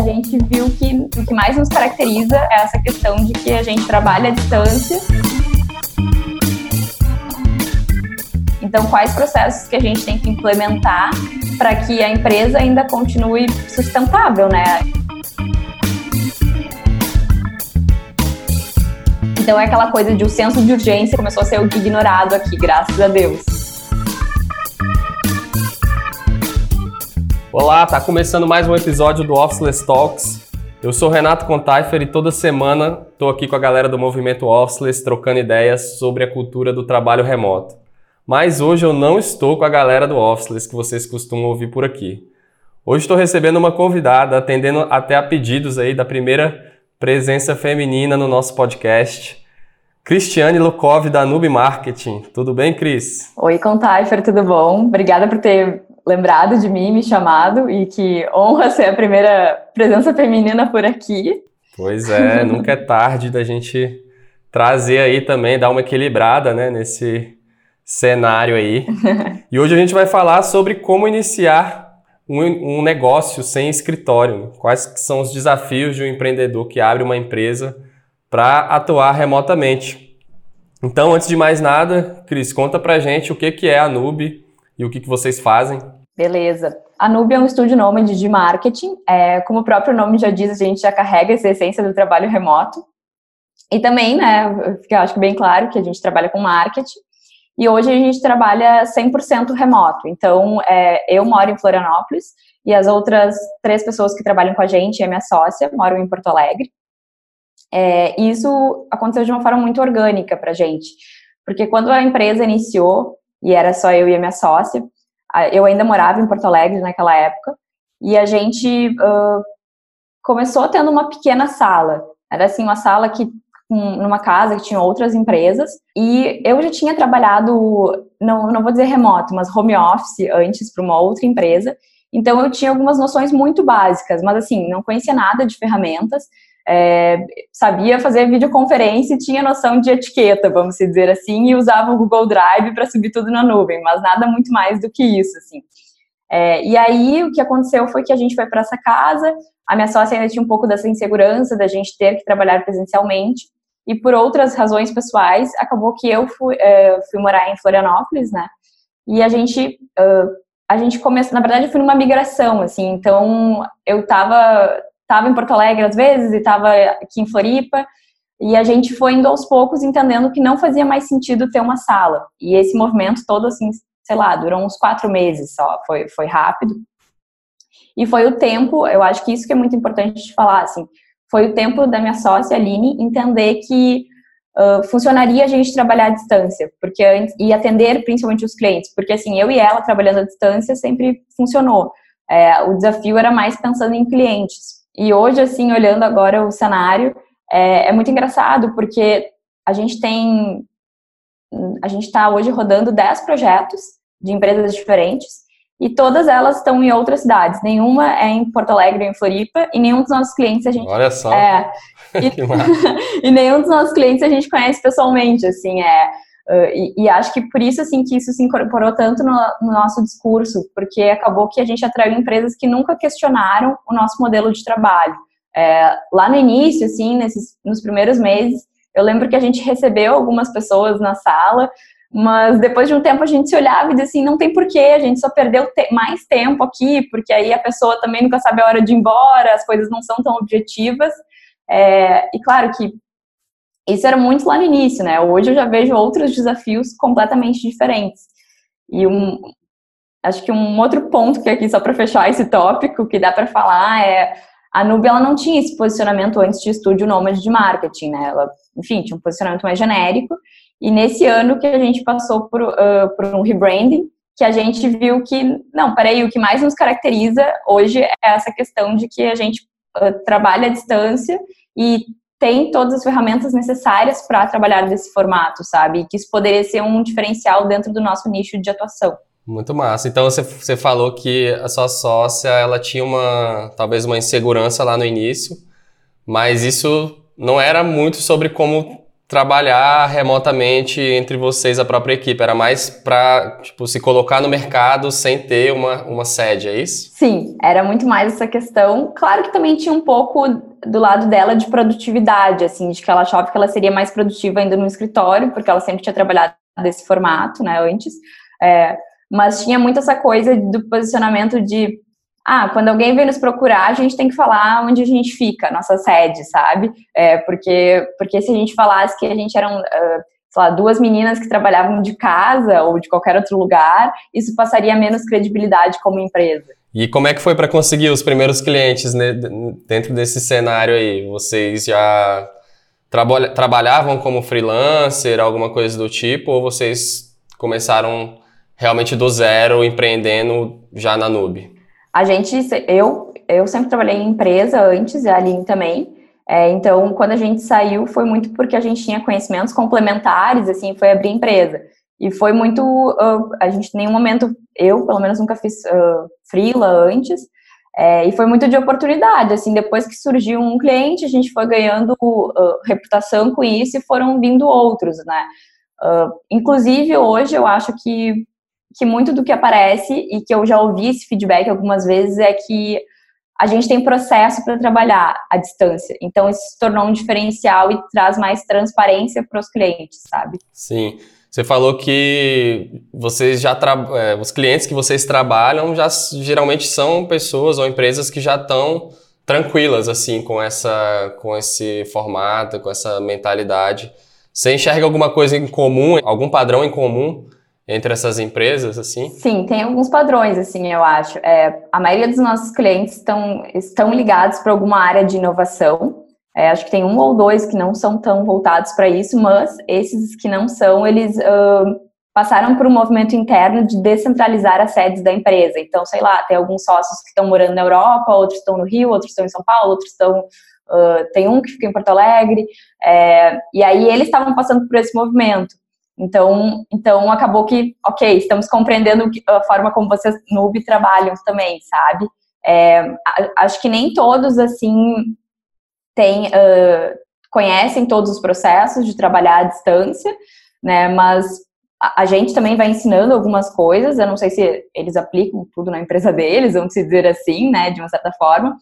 a gente viu que o que mais nos caracteriza é essa questão de que a gente trabalha à distância. Então, quais processos que a gente tem que implementar para que a empresa ainda continue sustentável, né? Então é aquela coisa de o senso de urgência começou a ser ignorado aqui, graças a Deus. Olá, tá começando mais um episódio do Officeless Talks. Eu sou Renato Contaifer e toda semana estou aqui com a galera do movimento Officeless trocando ideias sobre a cultura do trabalho remoto. Mas hoje eu não estou com a galera do Officeless que vocês costumam ouvir por aqui. Hoje estou recebendo uma convidada, atendendo até a pedidos aí da primeira presença feminina no nosso podcast. Cristiane Lukov, da Nube Marketing. Tudo bem, Cris? Oi, Contaifer, tudo bom? Obrigada por ter lembrado de mim, me chamado e que honra ser a primeira presença feminina por aqui. Pois é, nunca é tarde da gente trazer aí também, dar uma equilibrada, né, nesse cenário aí. e hoje a gente vai falar sobre como iniciar um, um negócio sem escritório. Quais são os desafios de um empreendedor que abre uma empresa para atuar remotamente. Então, antes de mais nada, Cris, conta pra gente o que, que é a Nube e o que, que vocês fazem. Beleza. A Nube é um estúdio nômade de marketing. É, como o próprio nome já diz, a gente já carrega essa essência do trabalho remoto. E também, né, fica acho que bem claro que a gente trabalha com marketing. E hoje a gente trabalha 100% remoto. Então, é, eu moro em Florianópolis e as outras três pessoas que trabalham com a gente, a minha sócia, moram em Porto Alegre. É, e isso aconteceu de uma forma muito orgânica para a gente. Porque quando a empresa iniciou, e era só eu e a minha sócia. Eu ainda morava em Porto Alegre naquela época, e a gente uh, começou tendo uma pequena sala. Era assim, uma sala que numa casa que tinha outras empresas, e eu já tinha trabalhado, não, não vou dizer remoto, mas home office antes para uma outra empresa, então eu tinha algumas noções muito básicas, mas assim, não conhecia nada de ferramentas, é, sabia fazer videoconferência e tinha noção de etiqueta, vamos dizer assim, e usava o Google Drive para subir tudo na nuvem, mas nada muito mais do que isso, assim. É, e aí o que aconteceu foi que a gente foi para essa casa, a minha sócia ainda tinha um pouco dessa insegurança da gente ter que trabalhar presencialmente, e por outras razões pessoais, acabou que eu fui, é, fui morar em Florianópolis, né, e a gente, uh, a gente começou, na verdade eu fui numa migração, assim, então eu estava estava em Porto Alegre às vezes e estava aqui em Floripa, e a gente foi indo aos poucos entendendo que não fazia mais sentido ter uma sala. E esse movimento todo, assim, sei lá, durou uns quatro meses só, foi, foi rápido. E foi o tempo, eu acho que isso que é muito importante de falar, assim, foi o tempo da minha sócia, Aline, entender que uh, funcionaria a gente trabalhar à distância, porque e atender principalmente os clientes, porque assim, eu e ela trabalhando à distância sempre funcionou. É, o desafio era mais pensando em clientes. E hoje, assim, olhando agora o cenário, é, é muito engraçado, porque a gente tem. A gente está hoje rodando 10 projetos de empresas diferentes e todas elas estão em outras cidades. Nenhuma é em Porto Alegre, em Floripa, e nenhum dos nossos clientes a gente. Olha só. É, e, e nenhum dos nossos clientes a gente conhece pessoalmente, assim, é. Uh, e, e, acho que por isso assim que isso se incorporou tanto no, no, nosso discurso, porque acabou que a gente atraiu empresas que nunca questionaram o nosso modelo de trabalho. É, lá no início, assim, nesses, nos primeiros meses, eu lembro que a gente recebeu algumas pessoas na sala, mas depois de um tempo a gente se olhava e dizia assim, não tem porquê, a gente só perdeu te mais tempo aqui, porque aí a pessoa também nunca sabe a hora de ir embora, as coisas não são tão objetivas. É, e claro que isso era muito lá no início, né? Hoje eu já vejo outros desafios completamente diferentes. E um, acho que um outro ponto que aqui só para fechar esse tópico que dá para falar é a Nube ela não tinha esse posicionamento antes de estúdio nômade de marketing, né? Ela, enfim, tinha um posicionamento mais genérico. E nesse ano que a gente passou por, uh, por um rebranding, que a gente viu que, não, peraí, o que mais nos caracteriza hoje é essa questão de que a gente uh, trabalha à distância e tem todas as ferramentas necessárias para trabalhar desse formato, sabe? E que isso poderia ser um diferencial dentro do nosso nicho de atuação. Muito massa. Então você, você falou que a sua sócia ela tinha uma talvez uma insegurança lá no início, mas isso não era muito sobre como trabalhar remotamente entre vocês, a própria equipe? Era mais para tipo, se colocar no mercado sem ter uma, uma sede, é isso? Sim, era muito mais essa questão. Claro que também tinha um pouco do lado dela de produtividade, assim, de que ela achava que ela seria mais produtiva ainda no escritório, porque ela sempre tinha trabalhado desse formato, né, antes. É, mas tinha muito essa coisa do posicionamento de ah, quando alguém vem nos procurar, a gente tem que falar onde a gente fica, nossa sede, sabe? É, porque, porque se a gente falasse que a gente eram, uh, sei lá, duas meninas que trabalhavam de casa ou de qualquer outro lugar, isso passaria menos credibilidade como empresa. E como é que foi para conseguir os primeiros clientes né, dentro desse cenário aí? Vocês já traba trabalhavam como freelancer, alguma coisa do tipo, ou vocês começaram realmente do zero, empreendendo já na Nube? A gente, eu, eu sempre trabalhei em empresa antes, a Aline também. É, então, quando a gente saiu, foi muito porque a gente tinha conhecimentos complementares, assim, foi abrir empresa. E foi muito, uh, a gente em nenhum momento, eu pelo menos nunca fiz uh, freela antes, é, e foi muito de oportunidade, assim, depois que surgiu um cliente, a gente foi ganhando uh, reputação com isso e foram vindo outros, né. Uh, inclusive, hoje, eu acho que que muito do que aparece e que eu já ouvi esse feedback algumas vezes é que a gente tem processo para trabalhar à distância. Então isso se tornou um diferencial e traz mais transparência para os clientes, sabe? Sim. Você falou que vocês já é, os clientes que vocês trabalham já geralmente são pessoas ou empresas que já estão tranquilas assim com essa com esse formato, com essa mentalidade. Você enxerga alguma coisa em comum, algum padrão em comum entre essas empresas, assim? Sim, tem alguns padrões, assim, eu acho. É, a maioria dos nossos clientes estão, estão ligados para alguma área de inovação. É, acho que tem um ou dois que não são tão voltados para isso, mas esses que não são, eles uh, passaram por um movimento interno de descentralizar as sedes da empresa. Então, sei lá, tem alguns sócios que estão morando na Europa, outros estão no Rio, outros estão em São Paulo, outros estão Uh, tem um que fica em Porto Alegre, é, e aí eles estavam passando por esse movimento. Então, então acabou que, ok, estamos compreendendo a forma como vocês no UB trabalham também, sabe? É, acho que nem todos, assim, têm, uh, conhecem todos os processos de trabalhar à distância, né? Mas a, a, gente também vai ensinando algumas coisas, eu não sei se eles aplicam tudo na empresa deles, vamos dizer assim, né, de uma certa forma,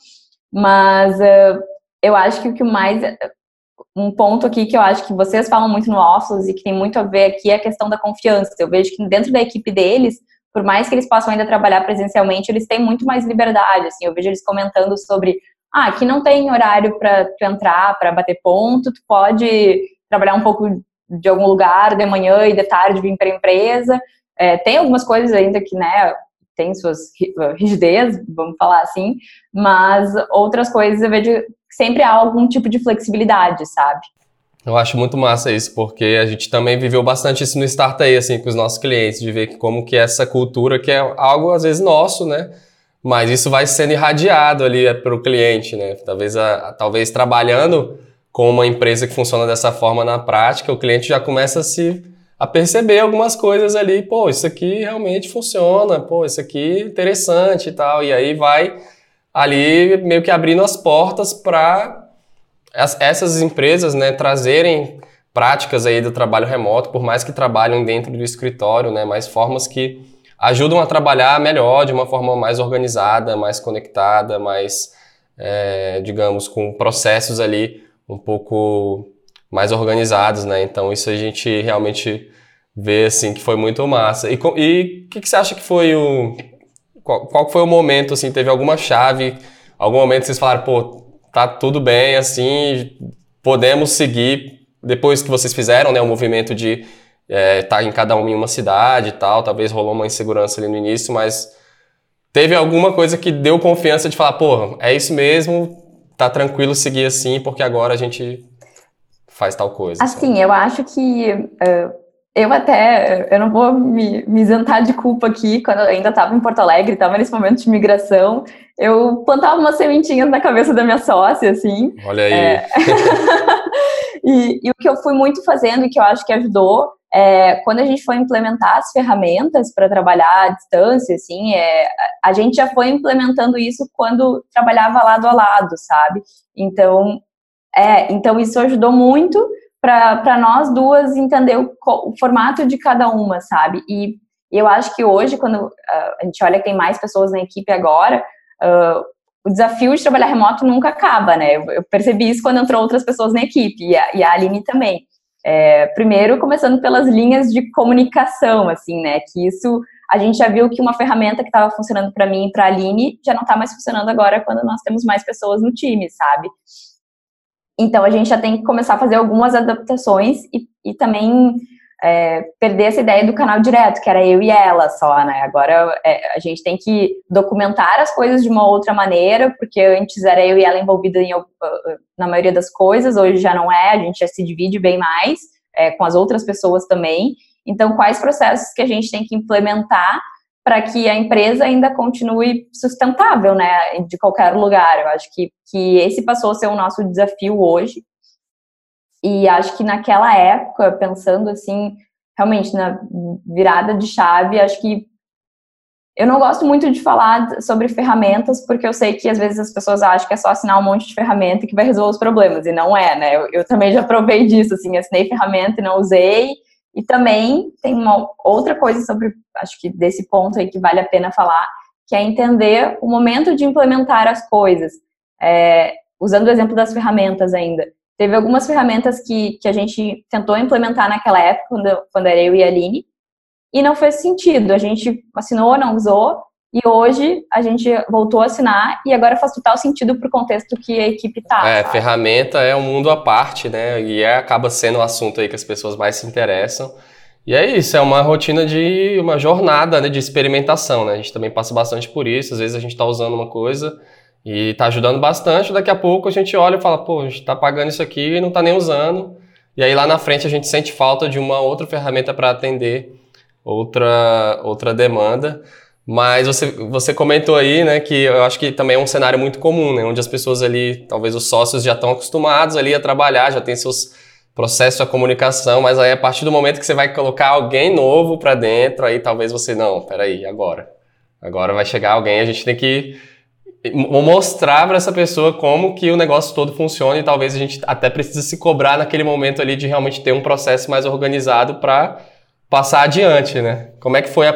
mas uh, eu acho que o que mais um ponto aqui que eu acho que vocês falam muito no Office e que tem muito a ver aqui é a questão da confiança. Eu vejo que dentro da equipe deles, por mais que eles possam ainda trabalhar presencialmente, eles têm muito mais liberdade. Assim, eu vejo eles comentando sobre, ah, aqui não tem horário para tu entrar, para bater ponto, tu pode trabalhar um pouco de algum lugar de manhã e de tarde vir para a empresa. É, tem algumas coisas ainda que, né, tem suas rigidez, vamos falar assim, mas outras coisas eu vejo sempre há algum tipo de flexibilidade, sabe? Eu acho muito massa isso, porque a gente também viveu bastante isso no Startup, assim, com os nossos clientes, de ver que como que essa cultura, que é algo às vezes nosso, né? Mas isso vai sendo irradiado ali para o cliente, né? Talvez, a, talvez trabalhando com uma empresa que funciona dessa forma na prática, o cliente já começa a se a perceber algumas coisas ali, pô, isso aqui realmente funciona, pô, isso aqui é interessante e tal, e aí vai ali meio que abrindo as portas para essas empresas né, trazerem práticas aí do trabalho remoto, por mais que trabalhem dentro do escritório, né, mais formas que ajudam a trabalhar melhor, de uma forma mais organizada, mais conectada, mais, é, digamos, com processos ali um pouco mais organizados, né? Então isso a gente realmente vê assim que foi muito massa. E o que, que você acha que foi o qual, qual foi o momento, assim, teve alguma chave, algum momento que vocês falaram, pô, tá tudo bem, assim, podemos seguir, depois que vocês fizeram, né, o movimento de estar é, tá em cada um em uma cidade e tal, talvez rolou uma insegurança ali no início, mas teve alguma coisa que deu confiança de falar, pô, é isso mesmo, tá tranquilo seguir assim, porque agora a gente faz tal coisa. Assim, eu acho que... Uh eu até, eu não vou me, me isentar de culpa aqui, quando eu ainda estava em Porto Alegre, estava nesse momento de migração, eu plantava umas sementinhas na cabeça da minha sócia, assim. Olha aí. É... e, e, o que eu fui muito fazendo e que eu acho que ajudou, é, quando a gente foi implementar as ferramentas para trabalhar à distância, assim, é, a gente já foi implementando isso quando trabalhava lado a lado, sabe? Então, é, então isso ajudou muito, para nós duas entender o, o, formato de cada uma, sabe? E, eu acho que hoje, quando uh, a gente olha que tem mais pessoas na equipe agora, uh, o desafio de trabalhar remoto nunca acaba, né? Eu, eu, percebi isso quando entrou outras pessoas na equipe, e a, e a Aline também. É, primeiro, começando pelas linhas de comunicação, assim, né? Que isso a gente já viu que uma ferramenta que estava funcionando para mim e para a Aline já não está mais funcionando agora quando nós temos mais pessoas no time, sabe? Então a gente já tem que começar a fazer algumas adaptações e, e também é, perder essa ideia do canal direto, que era eu e ela só, né? Agora é, a gente tem que documentar as coisas de uma outra maneira, porque antes era eu e ela envolvida em, na maioria das coisas, hoje já não é, a gente já se divide bem mais é, com as outras pessoas também. Então, quais processos que a gente tem que implementar para que a empresa ainda continue sustentável, né, de qualquer lugar. Eu acho que, que esse passou a ser o nosso desafio hoje. E acho que naquela época, pensando assim, realmente na virada de chave, acho que eu não gosto muito de falar sobre ferramentas, porque eu sei que às vezes as pessoas acham que é só assinar um monte de ferramenta que vai resolver os problemas, e não é, né? Eu, eu também já provei disso, assim, assinei ferramenta e não usei, e também tem uma outra coisa sobre, acho que desse ponto aí que vale a pena falar, que é entender o momento de implementar as coisas. É, usando o exemplo das ferramentas ainda. Teve algumas ferramentas que, que a gente tentou implementar naquela época, quando, quando era eu e a Aline, e não fez sentido. A gente assinou, não usou, e hoje a gente voltou a assinar e agora faz total sentido para o contexto que a equipe está. É, sabe? ferramenta é um mundo à parte, né? E é, acaba sendo o assunto aí que as pessoas mais se interessam. E é isso, é uma rotina de uma jornada né, de experimentação, né? A gente também passa bastante por isso. Às vezes a gente está usando uma coisa e está ajudando bastante, daqui a pouco a gente olha e fala, pô, a gente está pagando isso aqui e não está nem usando. E aí lá na frente a gente sente falta de uma outra ferramenta para atender outra, outra demanda. Mas você, você comentou aí, né, que eu acho que também é um cenário muito comum, né, onde as pessoas ali, talvez os sócios já estão acostumados ali a trabalhar, já tem seus processos de comunicação, mas aí a partir do momento que você vai colocar alguém novo para dentro, aí talvez você, não, peraí, agora. Agora vai chegar alguém, a gente tem que mostrar para essa pessoa como que o negócio todo funciona e talvez a gente até precise se cobrar naquele momento ali de realmente ter um processo mais organizado para passar adiante, né? Como é que foi a,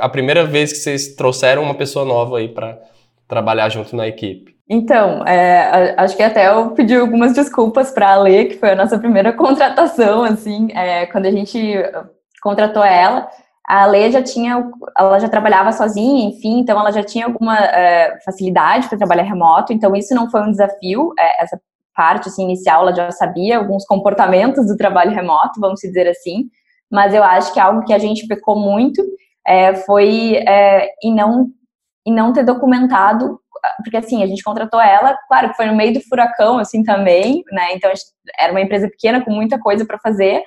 a primeira vez que vocês trouxeram uma pessoa nova aí para trabalhar junto na equipe? Então, é, acho que até eu pedi algumas desculpas para a Lê, que foi a nossa primeira contratação, assim, é, quando a gente contratou ela, a Lê já tinha, ela já trabalhava sozinha, enfim, então ela já tinha alguma é, facilidade para trabalhar remoto, então isso não foi um desafio, é, essa parte assim, inicial ela já sabia alguns comportamentos do trabalho remoto, vamos dizer assim, mas eu acho que algo que a gente pecou muito é, foi é, em, não, em não ter documentado, porque assim, a gente contratou ela, claro que foi no meio do furacão, assim, também, né, então era uma empresa pequena com muita coisa para fazer,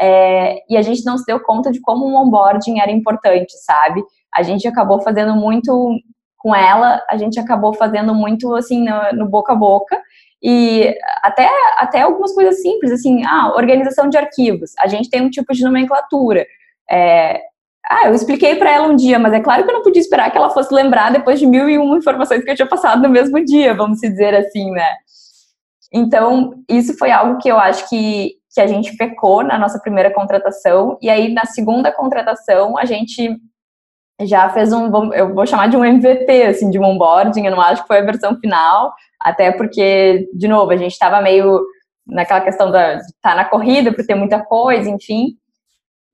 é, e a gente não se deu conta de como um onboarding era importante, sabe? A gente acabou fazendo muito com ela, a gente acabou fazendo muito, assim, no, no boca a boca, e até, até algumas coisas simples, assim, ah, organização de arquivos. A gente tem um tipo de nomenclatura. É, ah, eu expliquei para ela um dia, mas é claro que eu não podia esperar que ela fosse lembrar depois de mil e uma informações que eu tinha passado no mesmo dia, vamos dizer assim, né? Então, isso foi algo que eu acho que, que a gente pecou na nossa primeira contratação, e aí na segunda contratação a gente já fez um, eu vou chamar de um MVP, assim, de um onboarding, eu não acho que foi a versão final, até porque, de novo, a gente estava meio naquela questão da tá na corrida por ter muita coisa, enfim.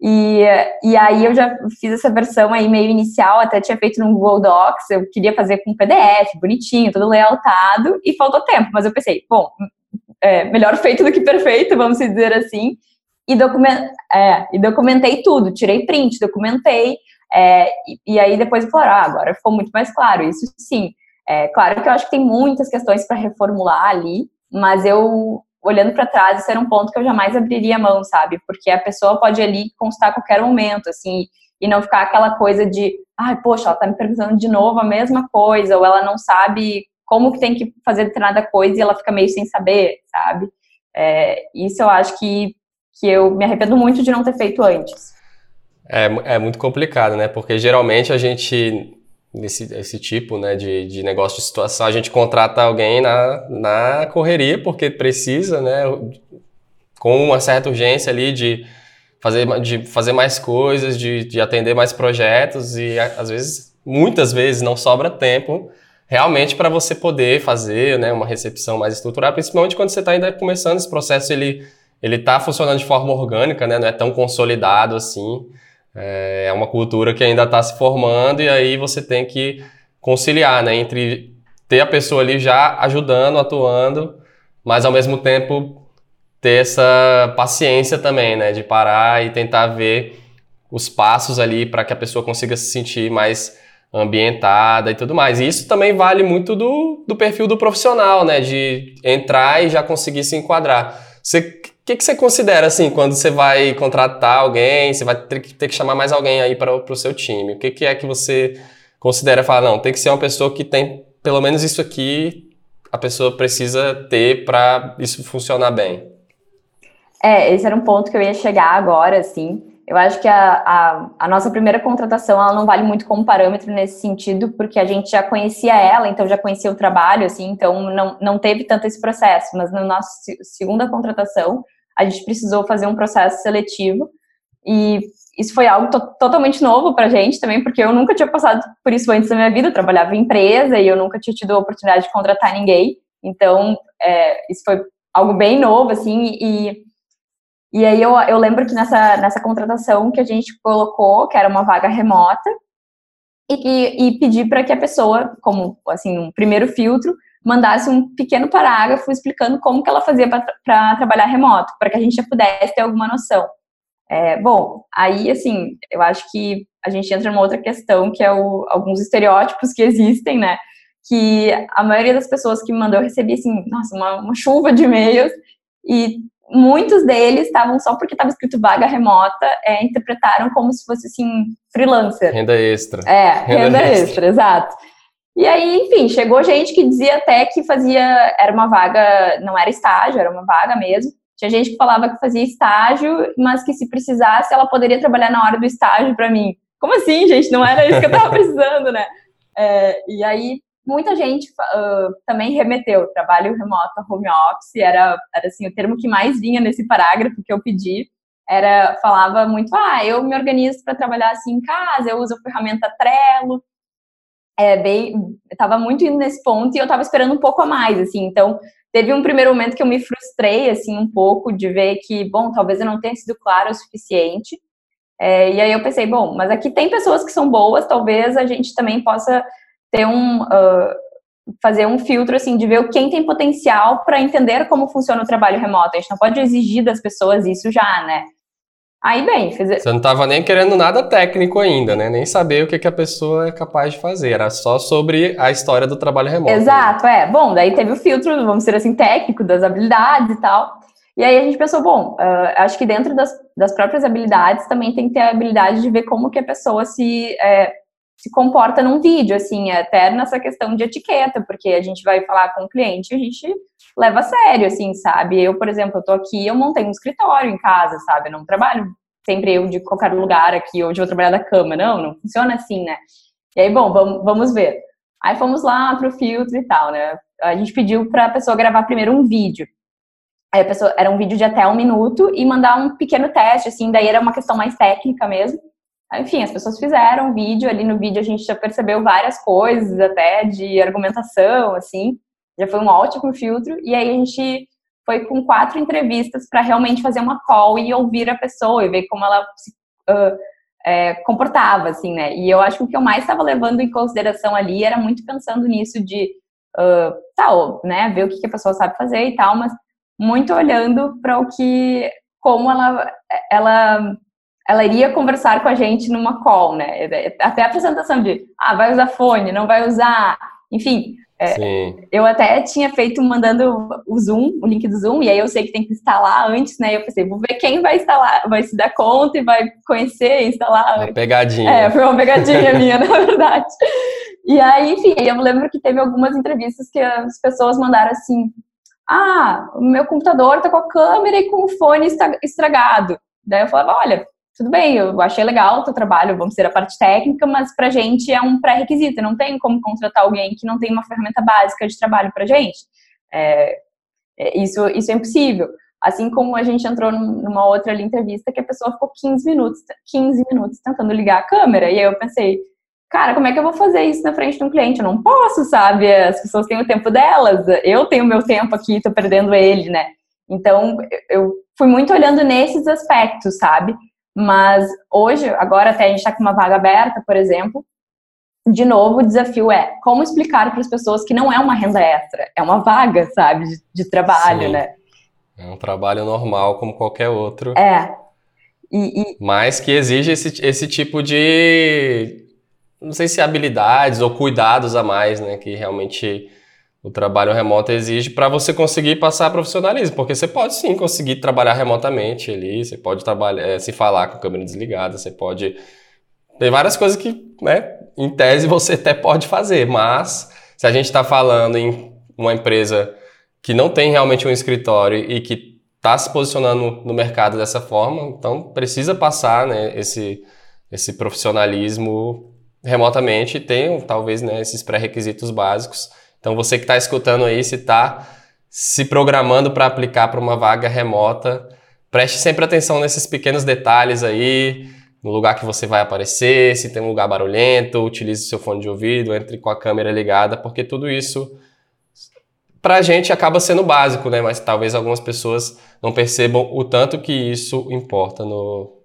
E, e aí eu já fiz essa versão aí meio inicial, até tinha feito no Google Docs, eu queria fazer com PDF, bonitinho, todo layoutado, e faltou tempo, mas eu pensei, bom, é, melhor feito do que perfeito, vamos dizer assim, e, document, é, e documentei tudo, tirei print, documentei, é, e, e, aí depois falei, ah, agora ficou muito mais claro, isso sim. É, claro que eu acho que tem muitas questões para reformular ali, mas eu, olhando para trás, esse era um ponto que eu jamais abriria a mão, sabe? Porque a pessoa pode ali constar a qualquer momento, assim, e não ficar aquela coisa de, ai, poxa, ela tá me perguntando de novo a mesma coisa, ou ela não sabe como que tem que fazer determinada coisa e ela fica meio sem saber, sabe? É, isso eu acho que, que eu me arrependo muito de não ter feito antes. É, é muito complicado, né? Porque geralmente a gente nesse esse tipo né, de, de negócio de situação, a gente contrata alguém na, na correria porque precisa, né? com uma certa urgência ali de fazer, de fazer mais coisas, de, de atender mais projetos e às vezes, muitas vezes, não sobra tempo realmente para você poder fazer né, uma recepção mais estruturada, principalmente quando você está ainda começando esse processo, ele ele está funcionando de forma orgânica, né, não é tão consolidado assim. É uma cultura que ainda está se formando e aí você tem que conciliar, né, entre ter a pessoa ali já ajudando, atuando, mas ao mesmo tempo ter essa paciência também, né, de parar e tentar ver os passos ali para que a pessoa consiga se sentir mais ambientada e tudo mais. E isso também vale muito do, do perfil do profissional, né, de entrar e já conseguir se enquadrar. Você, que, que você considera assim quando você vai contratar alguém, você vai ter que, ter que chamar mais alguém aí para o seu time? O que, que é que você considera falar, não, tem que ser uma pessoa que tem pelo menos isso aqui a pessoa precisa ter para isso funcionar bem? É, esse era um ponto que eu ia chegar agora, assim. Eu acho que a, a, a, nossa primeira contratação, ela não vale muito como parâmetro nesse sentido, porque a gente já conhecia ela, então já conhecia o trabalho, assim, então não, não teve tanto esse processo. Mas na nossa segunda contratação, a gente precisou fazer um processo seletivo e isso foi algo to totalmente novo pra gente também, porque eu nunca tinha passado por isso antes da minha vida. Eu trabalhava em empresa e eu nunca tinha tido a oportunidade de contratar ninguém. Então, é, isso foi algo bem novo, assim, e e aí eu, eu lembro que nessa, nessa contratação que a gente colocou, que era uma vaga remota, e, e, e para que a pessoa, como assim, um primeiro filtro, mandasse um pequeno parágrafo explicando como que ela fazia para trabalhar remoto, para que a gente já pudesse ter alguma noção. É, bom, aí assim, eu acho que a gente entra numa outra questão, que é o, alguns estereótipos que existem, né? Que a maioria das pessoas que me mandou, eu recebi assim, nossa, uma, uma chuva de e-mails, e muitos deles estavam só porque estava escrito vaga remota, é, interpretaram como se fosse assim, freelancer. Renda extra. É, renda, renda extra, extra, exato. E aí, enfim, chegou gente que dizia até que fazia, era uma vaga, não era estágio, era uma vaga mesmo. Tinha gente que falava que fazia estágio, mas que se precisasse, ela poderia trabalhar na hora do estágio para mim. Como assim, gente? Não era isso que eu estava precisando, né? É, e aí, muita gente uh, também remeteu trabalho remoto, home office, era, era assim, o termo que mais vinha nesse parágrafo que eu pedi, era, falava muito, ah, eu me organizo para trabalhar assim em casa, eu uso a ferramenta Trello, é bem, estava muito indo nesse ponto e eu estava esperando um pouco a mais, assim, então teve um primeiro momento que eu me frustrei, assim, um pouco de ver que, bom, talvez eu não tenha sido claro o suficiente, é, e aí eu pensei, bom, mas aqui tem pessoas que são boas, talvez a gente também possa ter um uh, fazer um filtro assim de ver quem tem potencial para entender como funciona o trabalho remoto. A gente não pode exigir das pessoas isso já, né? Aí, bem, fiz... Você não estava nem querendo nada técnico ainda, né? Nem saber o que, que a pessoa é capaz de fazer. Era só sobre a história do trabalho remoto. Exato, é. Bom, daí teve o filtro, vamos dizer assim, técnico das habilidades e tal. E aí a gente pensou, bom, uh, acho que dentro das, das próprias habilidades também tem que ter a habilidade de ver como que a pessoa se é, se comporta num vídeo, assim, até nessa questão de etiqueta, porque a gente vai falar com o cliente, a gente leva a sério, assim, sabe? Eu, por exemplo, eu tô aqui, eu montei um escritório em casa, sabe? Eu não trabalho sempre eu de qualquer lugar aqui, hoje vou trabalhar da cama, não, não funciona assim, né? E aí, bom, vamos, vamos ver. Aí fomos lá pro filtro e tal, né? A gente pediu para a pessoa gravar primeiro um vídeo. Aí a pessoa, era um vídeo de até um minuto e mandar um pequeno teste, assim, daí era uma questão mais técnica mesmo. Enfim, as pessoas fizeram vídeo, ali no vídeo a gente já percebeu várias coisas, até de argumentação, assim, já foi um ótimo filtro, e aí a gente foi com quatro entrevistas para realmente fazer uma call e ouvir a pessoa e ver como ela se uh, é, comportava, assim, né? E eu acho que o que eu mais estava levando em consideração ali era muito pensando nisso de, uh, tal, né, ver o que, que a pessoa sabe fazer e tal, mas muito olhando para o que, como ela, ela ela iria conversar com a gente numa call, né? Até a apresentação de, ah, vai usar fone, não vai usar, enfim. É, eu até tinha feito mandando o Zoom, o link do Zoom, e aí eu sei que tem que instalar antes, né? Eu pensei, vou ver quem vai instalar, vai se dar conta e vai conhecer, instalar. Uma pegadinha. É, foi uma pegadinha minha, na verdade. E aí, enfim, eu lembro que teve algumas entrevistas que as pessoas mandaram assim: ah, o meu computador tá com a câmera e com o fone estragado. Daí eu falava, olha, tudo bem, eu achei legal o teu trabalho, vamos ser a parte técnica, mas pra gente é um pré-requisito, não tem como contratar alguém que não tem uma ferramenta básica de trabalho pra gente. É, é, isso, isso é impossível. Assim como a gente entrou numa outra entrevista que a pessoa ficou 15 minutos, 15 minutos tentando ligar a câmera. E aí eu pensei, cara, como é que eu vou fazer isso na frente de um cliente? Eu não posso, sabe? As pessoas têm o tempo delas, eu tenho o meu tempo aqui, tô perdendo ele, né? Então, eu fui muito olhando nesses aspectos, sabe? Mas hoje, agora até a gente está com uma vaga aberta, por exemplo, de novo, o desafio é como explicar para as pessoas que não é uma renda extra, é uma vaga, sabe, de, de trabalho, Sim. né? É um trabalho normal como qualquer outro. É. E, e... Mas que exige esse, esse tipo de. Não sei se habilidades ou cuidados a mais, né? Que realmente o trabalho remoto exige para você conseguir passar profissionalismo, porque você pode sim conseguir trabalhar remotamente ali, você pode trabalhar, é, se falar com a câmera desligada, você pode tem várias coisas que, né, em tese você até pode fazer, mas se a gente está falando em uma empresa que não tem realmente um escritório e que está se posicionando no mercado dessa forma, então precisa passar né, esse, esse profissionalismo remotamente e tem talvez né, esses pré-requisitos básicos então você que está escutando aí, se está se programando para aplicar para uma vaga remota, preste sempre atenção nesses pequenos detalhes aí, no lugar que você vai aparecer, se tem um lugar barulhento, utilize seu fone de ouvido, entre com a câmera ligada, porque tudo isso para a gente acaba sendo básico, né? Mas talvez algumas pessoas não percebam o tanto que isso importa no,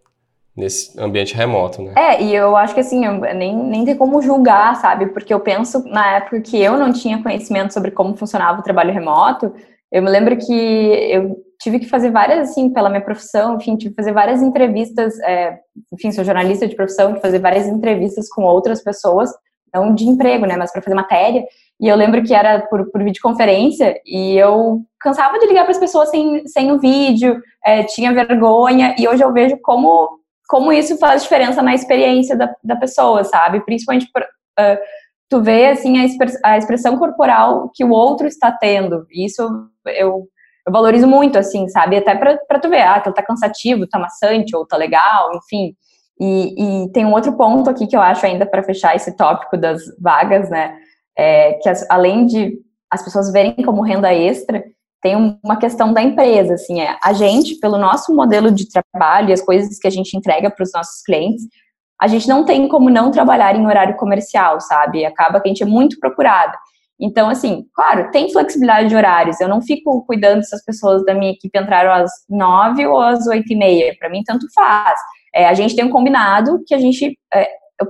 nesse ambiente remoto, né? É, e eu acho que assim, nem, nem tem como julgar, sabe? Porque eu penso, na época que eu não tinha conhecimento sobre como funcionava o trabalho remoto, eu me lembro que eu tive que fazer várias, assim, pela minha profissão, enfim, tive que fazer várias entrevistas, é, enfim, sou jornalista de profissão, que fazer várias entrevistas com outras pessoas, não de emprego, né, mas para fazer matéria, e eu lembro que era por, por videoconferência, e eu cansava de ligar para as pessoas sem, sem o vídeo, é, tinha vergonha, e hoje eu vejo como como isso faz diferença na experiência da, da pessoa, sabe? Principalmente por, uh, tu vê, assim, a, a, expressão corporal que o outro está tendo. Isso eu, eu valorizo muito, assim, sabe? Até pra tu ver, ah, aquilo tá cansativo, tá maçante, ou tá legal, enfim. E, e tem um outro ponto aqui que eu acho ainda para fechar esse tópico das vagas, né? É, que as, além de as pessoas verem como renda extra, tem uma questão da empresa, assim, é, a gente, pelo nosso modelo de trabalho e as coisas que a gente entrega para os nossos clientes, a gente não tem como não trabalhar em horário comercial, sabe? Acaba que a gente é muito procurada. Então, assim, claro, tem flexibilidade de horários. Eu não fico cuidando se as pessoas da minha equipe entraram às nove ou às oito e meia. Para mim, tanto faz. É, a gente tem um combinado que a gente, é,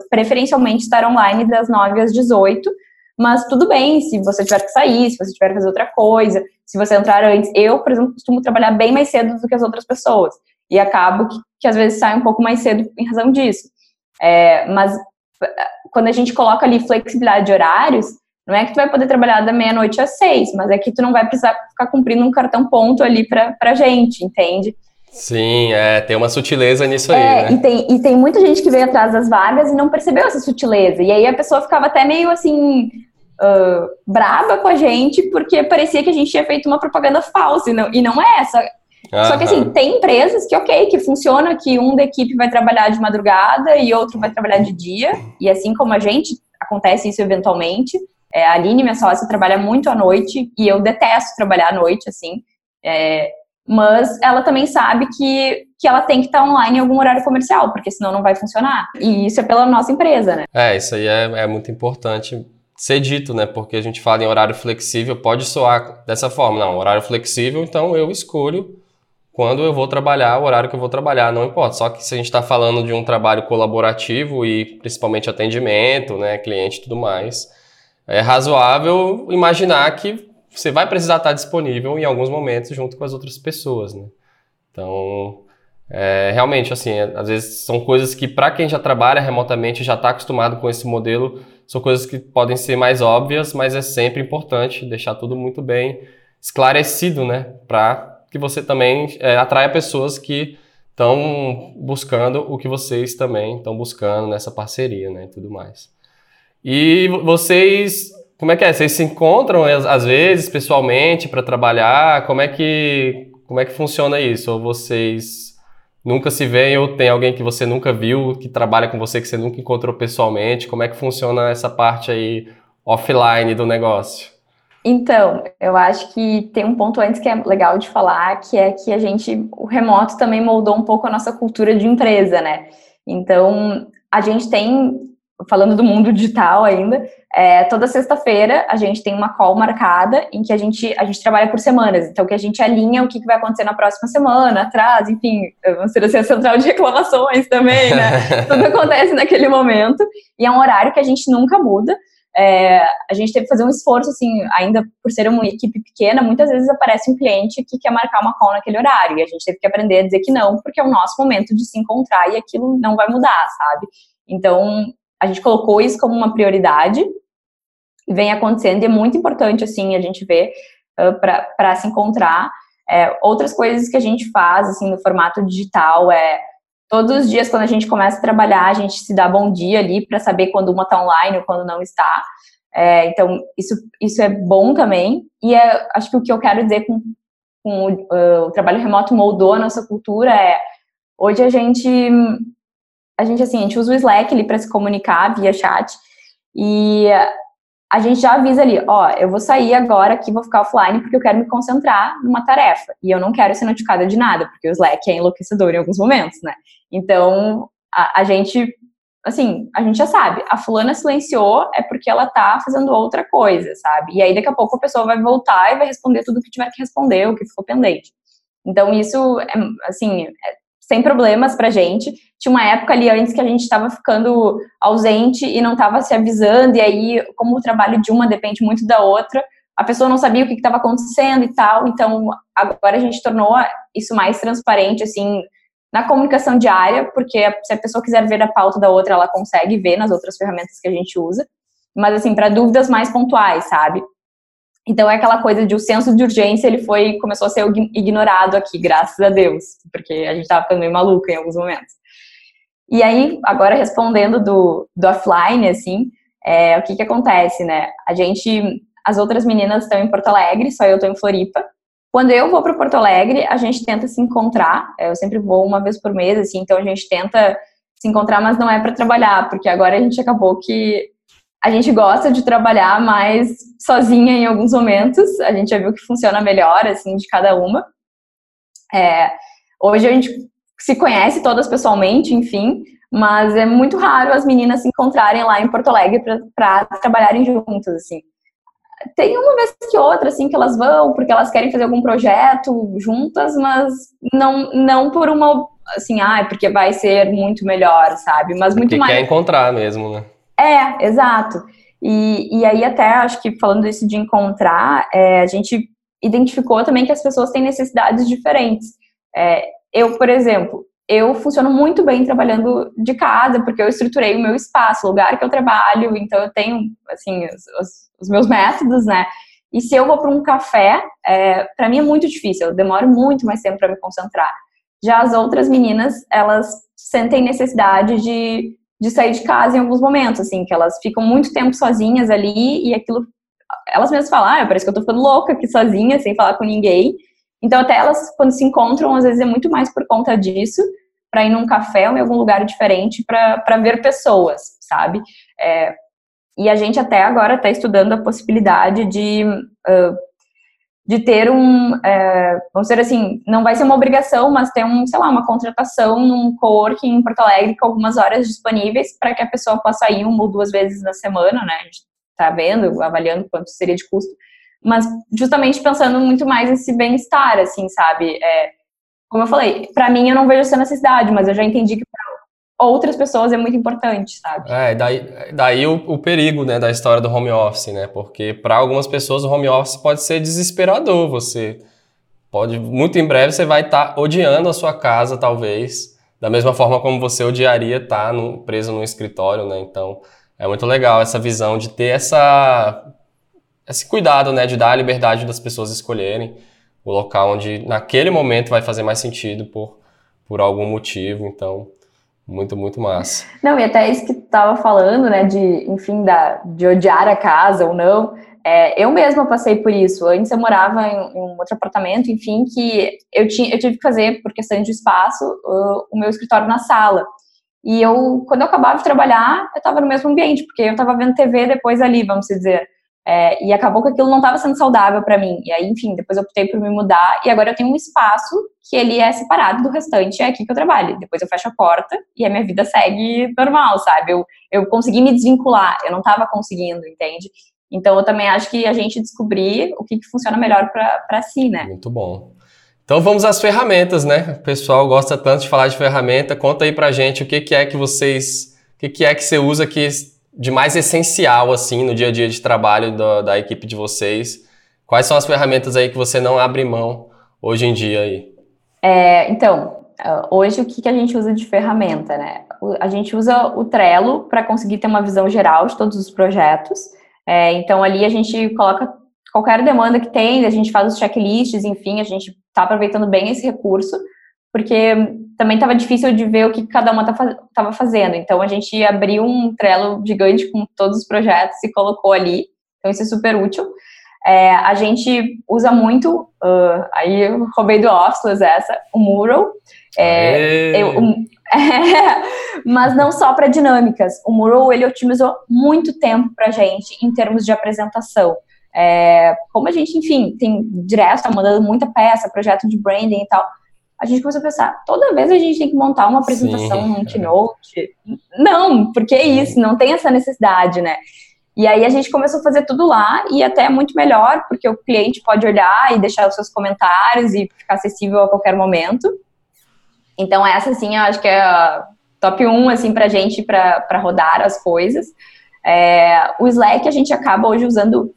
preferencialmente, estar online das nove às dezoito, mas tudo bem se você tiver que sair, se você tiver que fazer outra coisa, se você entrar antes. Eu, por exemplo, costumo trabalhar bem mais cedo do que as outras pessoas. E acabo que, que às vezes sai um pouco mais cedo em razão disso. É, mas quando a gente coloca ali flexibilidade de horários, não é que tu vai poder trabalhar da meia-noite às seis, mas é que tu não vai precisar ficar cumprindo um cartão ponto ali pra, pra gente, entende? Sim, é, tem uma sutileza nisso é, aí. Né? E, tem, e tem muita gente que veio atrás das vagas e não percebeu essa sutileza. E aí a pessoa ficava até meio assim, uh, braba com a gente porque parecia que a gente tinha feito uma propaganda falsa e não, e não é essa. Aham. Só que assim, tem empresas que, ok, que funciona, que um da equipe vai trabalhar de madrugada e outro vai trabalhar de dia, e assim como a gente, acontece isso eventualmente. É, a Aline, minha sócia, trabalha muito à noite e eu detesto trabalhar à noite, assim. É, mas ela também sabe que, que ela tem que estar online em algum horário comercial, porque senão não vai funcionar. E isso é pela nossa empresa, né? É, isso aí é, é muito importante ser dito, né? Porque a gente fala em horário flexível, pode soar dessa forma. Não, horário flexível, então eu escolho quando eu vou trabalhar, o horário que eu vou trabalhar, não importa. Só que se a gente está falando de um trabalho colaborativo e principalmente atendimento, né, cliente e tudo mais, é razoável imaginar que você vai precisar estar disponível em alguns momentos junto com as outras pessoas, né? Então, é, realmente, assim, às vezes são coisas que para quem já trabalha remotamente, já está acostumado com esse modelo, são coisas que podem ser mais óbvias, mas é sempre importante deixar tudo muito bem esclarecido, né? Para que você também é, atraia pessoas que estão buscando o que vocês também estão buscando nessa parceria, né? E tudo mais. E vocês, como é que é? Vocês se encontram às vezes pessoalmente para trabalhar? Como é que como é que funciona isso? Ou vocês nunca se vê ou tem alguém que você nunca viu, que trabalha com você, que você nunca encontrou pessoalmente? Como é que funciona essa parte aí offline do negócio? Então, eu acho que tem um ponto antes que é legal de falar, que é que a gente, o remoto também moldou um pouco a nossa cultura de empresa, né? Então, a gente tem, falando do mundo digital ainda, é, toda sexta-feira a gente tem uma call marcada em que a gente, a gente trabalha por semanas. Então, que a gente alinha o que, que vai acontecer na próxima semana, atrás, enfim, vamos ser assim, a central de reclamações também, né? Tudo acontece naquele momento. E é um horário que a gente nunca muda. É, a gente teve que fazer um esforço, assim, ainda por ser uma equipe pequena, muitas vezes aparece um cliente que quer marcar uma call naquele horário, e a gente teve que aprender a dizer que não, porque é o nosso momento de se encontrar e aquilo não vai mudar, sabe? Então, a gente colocou isso como uma prioridade, e vem acontecendo, e é muito importante, assim, a gente ver uh, para se encontrar. É, outras coisas que a gente faz, assim, no formato digital é todos os dias quando a gente começa a trabalhar, a gente se dá bom dia ali para saber quando uma está online ou quando não está. É, então, isso, isso é bom também. E é, acho que o que eu quero dizer com, com o, uh, o trabalho remoto moldou a nossa cultura é hoje a gente a gente assim, a gente usa o Slack ali para se comunicar via chat e a gente já avisa ali, ó, eu vou sair agora aqui, vou ficar offline porque eu quero me concentrar numa tarefa e eu não quero ser notificada de nada, porque o Slack é enlouquecedor em alguns momentos, né? Então, a, a gente, assim, a gente já sabe, a fulana silenciou é porque ela tá fazendo outra coisa, sabe? E aí daqui a pouco a pessoa vai voltar e vai responder tudo que tiver que responder, o que ficou pendente. Então, isso, é, assim, é, sem problemas pra gente. Tinha uma época ali antes que a gente estava ficando ausente e não estava se avisando, e aí, como o trabalho de uma depende muito da outra, a pessoa não sabia o que estava acontecendo e tal, então agora a gente tornou isso mais transparente, assim, na comunicação diária, porque se a pessoa quiser ver a pauta da outra, ela consegue ver nas outras ferramentas que a gente usa, mas assim, para dúvidas mais pontuais, sabe? Então é aquela coisa de o senso de urgência, ele foi começou a ser ignorado aqui, graças a Deus, porque a gente estava ficando meio maluca em alguns momentos. E aí, agora respondendo do, do offline, assim, é, o que que acontece, né? A gente, as outras meninas estão em Porto Alegre, só eu estou em Floripa. Quando eu vou para Porto Alegre, a gente tenta se encontrar. É, eu sempre vou uma vez por mês, assim, então a gente tenta se encontrar, mas não é para trabalhar, porque agora a gente acabou que a gente gosta de trabalhar mais sozinha em alguns momentos. A gente já viu que funciona melhor, assim, de cada uma. É, hoje a gente se conhece todas pessoalmente, enfim, mas é muito raro as meninas se encontrarem lá em Porto Alegre para trabalharem juntas, assim. Tem uma vez que outra, assim, que elas vão porque elas querem fazer algum projeto juntas, mas não, não por uma, assim, ah, porque vai ser muito melhor, sabe? Mas muito porque mais... quer encontrar mesmo, né? É, exato. E, e aí, até acho que falando isso de encontrar, é, a gente identificou também que as pessoas têm necessidades diferentes. É, eu, por exemplo, eu funciono muito bem trabalhando de casa, porque eu estruturei o meu espaço, o lugar que eu trabalho, então eu tenho, assim, os, os, os meus métodos, né? E se eu vou para um café, é, para mim é muito difícil, eu demoro muito mais tempo para me concentrar. Já as outras meninas, elas sentem necessidade de de sair de casa em alguns momentos, assim, que elas ficam muito tempo sozinhas ali e aquilo, elas mesmas falam, ah, parece que eu tô ficando louca aqui sozinha, sem falar com ninguém. Então, até elas, quando se encontram, às vezes é muito mais por conta disso, para ir num café ou em algum lugar diferente para ver pessoas, sabe? É, e a gente até agora está estudando a possibilidade de uh, de ter um, é, vamos dizer assim, não vai ser uma obrigação, mas ter um, sei lá, uma contratação num coworking em Porto Alegre com algumas horas disponíveis para que a pessoa possa ir uma ou duas vezes na semana, né? A gente está vendo, avaliando quanto seria de custo, mas justamente pensando muito mais nesse bem-estar, assim, sabe? É, como eu falei, para mim eu não vejo essa necessidade, mas eu já entendi que outras pessoas é muito importante, sabe? É, daí, daí o, o perigo, né, da história do home office, né? Porque para algumas pessoas o home office pode ser desesperador. Você pode, muito em breve, você vai estar tá odiando a sua casa, talvez, da mesma forma como você odiaria estar tá no, preso no escritório, né? Então, é muito legal essa visão de ter essa esse cuidado, né, de dar a liberdade das pessoas escolherem o local onde naquele momento vai fazer mais sentido por por algum motivo. Então, muito, muito massa. Não, e até isso que tu tava falando, né, de, enfim, da, de odiar a casa ou não, é, eu mesma passei por isso. Antes eu morava em, um outro apartamento, enfim, que eu, tinha, eu tive que fazer, por questão de espaço, o meu escritório na sala. E eu, quando eu acabava de trabalhar, eu estava no mesmo ambiente, porque eu estava vendo TV depois ali, vamos dizer. É, e acabou que aquilo não estava sendo saudável para mim. E aí, enfim, depois eu optei por me mudar e agora eu tenho um espaço que ele é separado do restante, é aqui que eu trabalho. Depois eu fecho a porta e a minha vida segue normal, sabe? Eu, eu consegui me desvincular, eu não estava conseguindo, entende? Então eu também acho que a gente descobrir o que, que funciona melhor para si, né? Muito bom. Então vamos às ferramentas, né? O pessoal gosta tanto de falar de ferramenta. Conta aí pra gente o que, que é que vocês. O que, que é que você usa que de mais essencial, assim, no dia a dia de trabalho da, da equipe de vocês? Quais são as ferramentas aí que você não abre mão hoje em dia aí? É, então, hoje o que, que a gente usa de ferramenta, né? A gente usa o Trello para conseguir ter uma visão geral de todos os projetos. É, então, ali a gente coloca qualquer demanda que tem, a gente faz os checklists, enfim, a gente está aproveitando bem esse recurso, porque também estava difícil de ver o que cada uma estava tá fazendo. Então, a gente abriu um Trello gigante com todos os projetos e colocou ali. Então, isso é super útil. É, a gente usa muito, uh, aí eu roubei do Office essa, o Mural. É, eu, um, mas não só para dinâmicas. O Mural, ele otimizou muito tempo para gente em termos de apresentação. É, como a gente, enfim, tem direto, está mandando muita peça, projeto de branding e tal, a gente começou a pensar, toda vez a gente tem que montar uma apresentação num keynote. Não, porque é isso, não tem essa necessidade, né? E aí a gente começou a fazer tudo lá e até é muito melhor, porque o cliente pode olhar e deixar os seus comentários e ficar acessível a qualquer momento. Então essa, assim, eu acho que é a top 1, assim, pra gente, para rodar as coisas. É, o Slack a gente acaba hoje usando,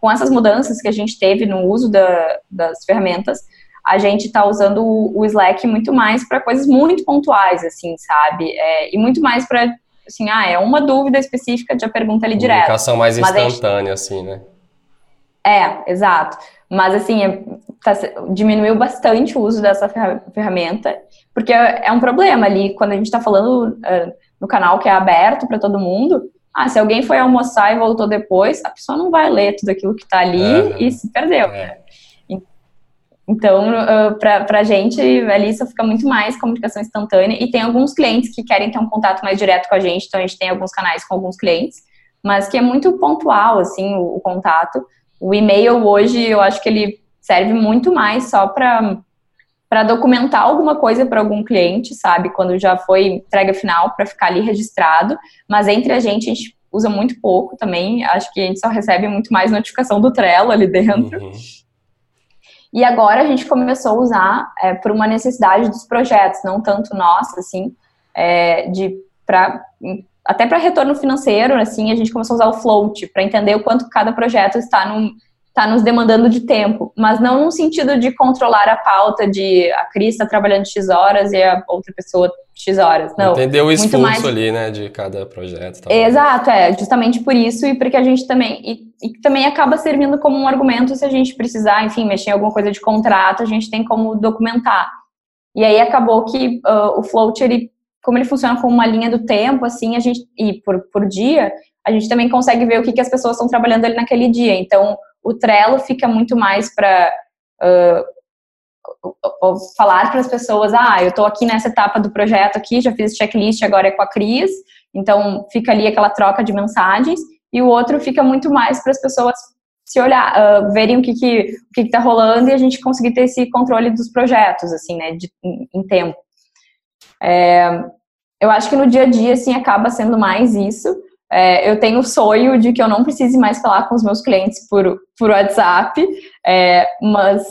com essas mudanças que a gente teve no uso da, das ferramentas, a gente está usando o, Slack muito mais para coisas muito pontuais, assim, sabe? É, e muito mais para, assim, ah, é uma dúvida específica a pergunta ali direto. Comunicação mais instantânea, gente... assim, né? É, exato. Mas, assim, é, tá, diminuiu bastante o uso dessa ferramenta, porque é, é um problema ali, quando a gente está falando uh, no canal que é aberto para todo mundo, ah, se alguém foi almoçar e voltou depois, a pessoa não vai ler tudo aquilo que está ali é, e se perdeu. É. Então, uh, para a gente, ali só fica muito mais comunicação instantânea. E tem alguns clientes que querem ter um contato mais direto com a gente, então a gente tem alguns canais com alguns clientes, mas que é muito pontual, assim, o, o contato. O e-mail hoje, eu acho que ele serve muito mais só para para documentar alguma coisa para algum cliente, sabe? Quando já foi entrega final, para ficar ali registrado. Mas entre a gente, a gente usa muito pouco também. Acho que a gente só recebe muito mais notificação do Trello ali dentro. Uhum. E agora a gente começou a usar é, por uma necessidade dos projetos, não tanto nossa, assim, é, de pra, até para retorno financeiro, assim, a gente começou a usar o float para entender o quanto cada projeto está num, está nos demandando de tempo, mas não no sentido de controlar a pauta de a Cris está trabalhando X horas e a outra pessoa X horas, não. Entender o esforço mais... ali, né, de cada projeto. Exato, é, justamente por isso e porque a gente também, e, e, também acaba servindo como um argumento se a gente precisar, enfim, mexer em alguma coisa de contrato, a gente tem como documentar. E aí acabou que uh, o float, ele, como ele funciona como uma linha do tempo, assim, a gente, e por, por dia, a gente também consegue ver o que, que as pessoas estão trabalhando ali naquele dia. Então, o Trello fica muito mais para uh, falar para as pessoas, ah, eu estou aqui nessa etapa do projeto aqui, já fiz checklist, agora é com a Cris, então fica ali aquela troca de mensagens, e o outro fica muito mais para as pessoas se olhar, uh, verem o que que, o que está rolando e a gente conseguir ter esse controle dos projetos, assim, né, de, em, em tempo. É, eu acho que no dia a dia, assim, acaba sendo mais isso, é, eu tenho o sonho de que eu não precise mais falar com os meus clientes por, por WhatsApp, é, mas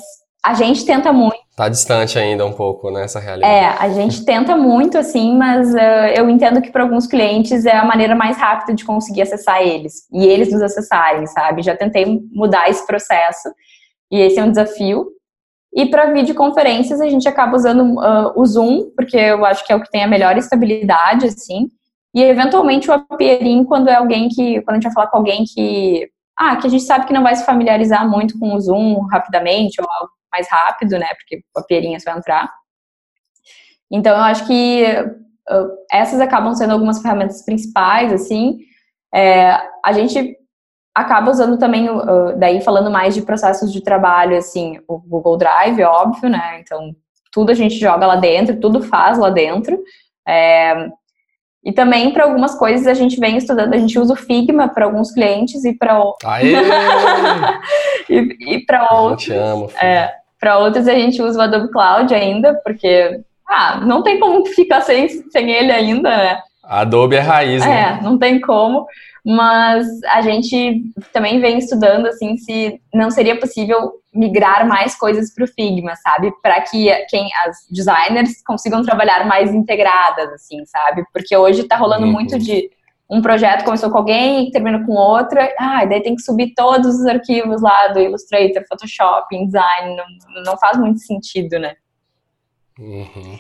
a gente tenta muito. Tá distante ainda um pouco nessa né, realidade. É, a gente tenta muito, assim, mas uh, eu entendo que para alguns clientes é a maneira mais rápida de conseguir acessar eles e eles nos acessarem, sabe? Já tentei mudar esse processo e esse é um desafio. E para videoconferências a gente acaba usando uh, o Zoom, porque eu acho que é o que tem a melhor estabilidade, assim. E eventualmente o appearing quando é alguém que, quando a gente vai falar com alguém que, ah, que a gente sabe que não vai se familiarizar muito com o Zoom rapidamente ou algo mais rápido, né? Porque o appearing é só entrar. Então eu acho que uh, essas acabam sendo algumas ferramentas principais, assim. É, a gente acaba usando também, uh, daí falando mais de processos de trabalho, assim, o Google Drive, óbvio, né? Então tudo a gente joga lá dentro, tudo faz lá dentro. É, E também para algumas coisas a gente vem estudando, a gente usa o Figma para alguns clientes e para e, e para outros. É, para outros a gente usa o Adobe Cloud ainda, porque ah, não tem como ficar sem, sem ele ainda, né? Adobe é raiz, né? É, não tem como. Mas a gente também vem estudando assim se não seria possível migrar mais coisas para o Figma, sabe? Para que quem as designers consigam trabalhar mais integradas, assim, sabe? Porque hoje está rolando uhum. muito de um projeto começou com alguém e termina com outra, ah, daí tem que subir todos os arquivos lá do Illustrator, Photoshop, InDesign, não, não faz muito sentido, né? Uhum.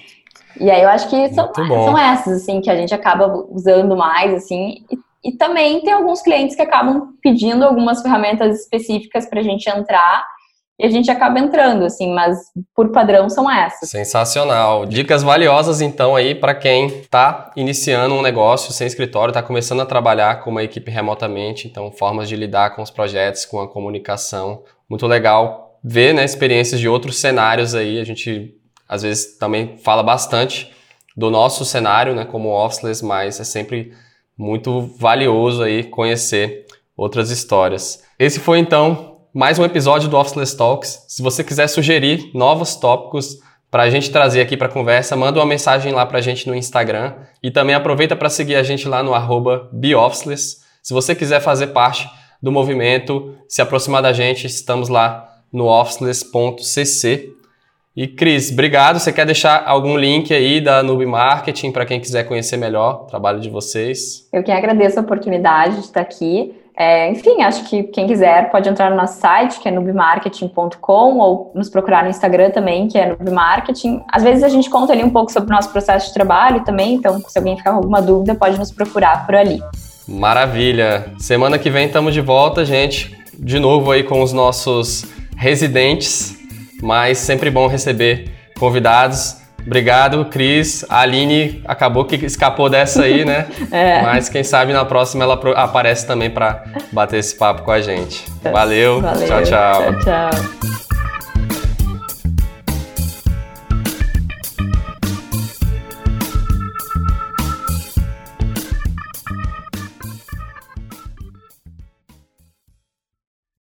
E aí eu acho que são, são essas, assim, que a gente acaba usando mais, assim, e, e também tem alguns clientes que acabam pedindo algumas ferramentas específicas para a gente entrar, e a gente acaba entrando, assim, mas por padrão são essas. Sensacional. Dicas valiosas, então, aí para quem está iniciando um negócio sem escritório, está começando a trabalhar com uma equipe remotamente, então, formas de lidar com os projetos, com a comunicação. Muito legal ver, né, experiências de outros cenários aí. A gente, às vezes, também fala bastante do nosso cenário, né, como Officeless, mas é sempre muito valioso aí conhecer outras histórias. Esse foi, então, mais um episódio do Officeless Talks. Se você quiser sugerir novos tópicos para a gente trazer aqui para conversa, manda uma mensagem lá para a gente no Instagram e também aproveita para seguir a gente lá no arroba BeOfficeless. Se você quiser fazer parte do movimento, se aproximar da gente, estamos lá no officeless.cc. E Cris, obrigado. Você quer deixar algum link aí da Noob Marketing para quem quiser conhecer melhor o trabalho de vocês? Eu que agradeço a oportunidade de estar aqui. É, enfim, acho que quem quiser pode entrar no nosso site, que é nubmarketing.com, ou nos procurar no Instagram também, que é nubmarketing. Às vezes a gente conta ali um pouco sobre o nosso processo de trabalho também, então se alguém ficar com alguma dúvida, pode nos procurar por ali. Maravilha! Semana que vem estamos de volta, gente. De novo aí com os nossos residentes, mas sempre bom receber convidados. Obrigado, Cris. A Aline acabou que escapou dessa aí, né? é. Mas quem sabe na próxima ela aparece também para bater esse papo com a gente. Valeu. Valeu. Tchau, tchau. Tchau, tchau.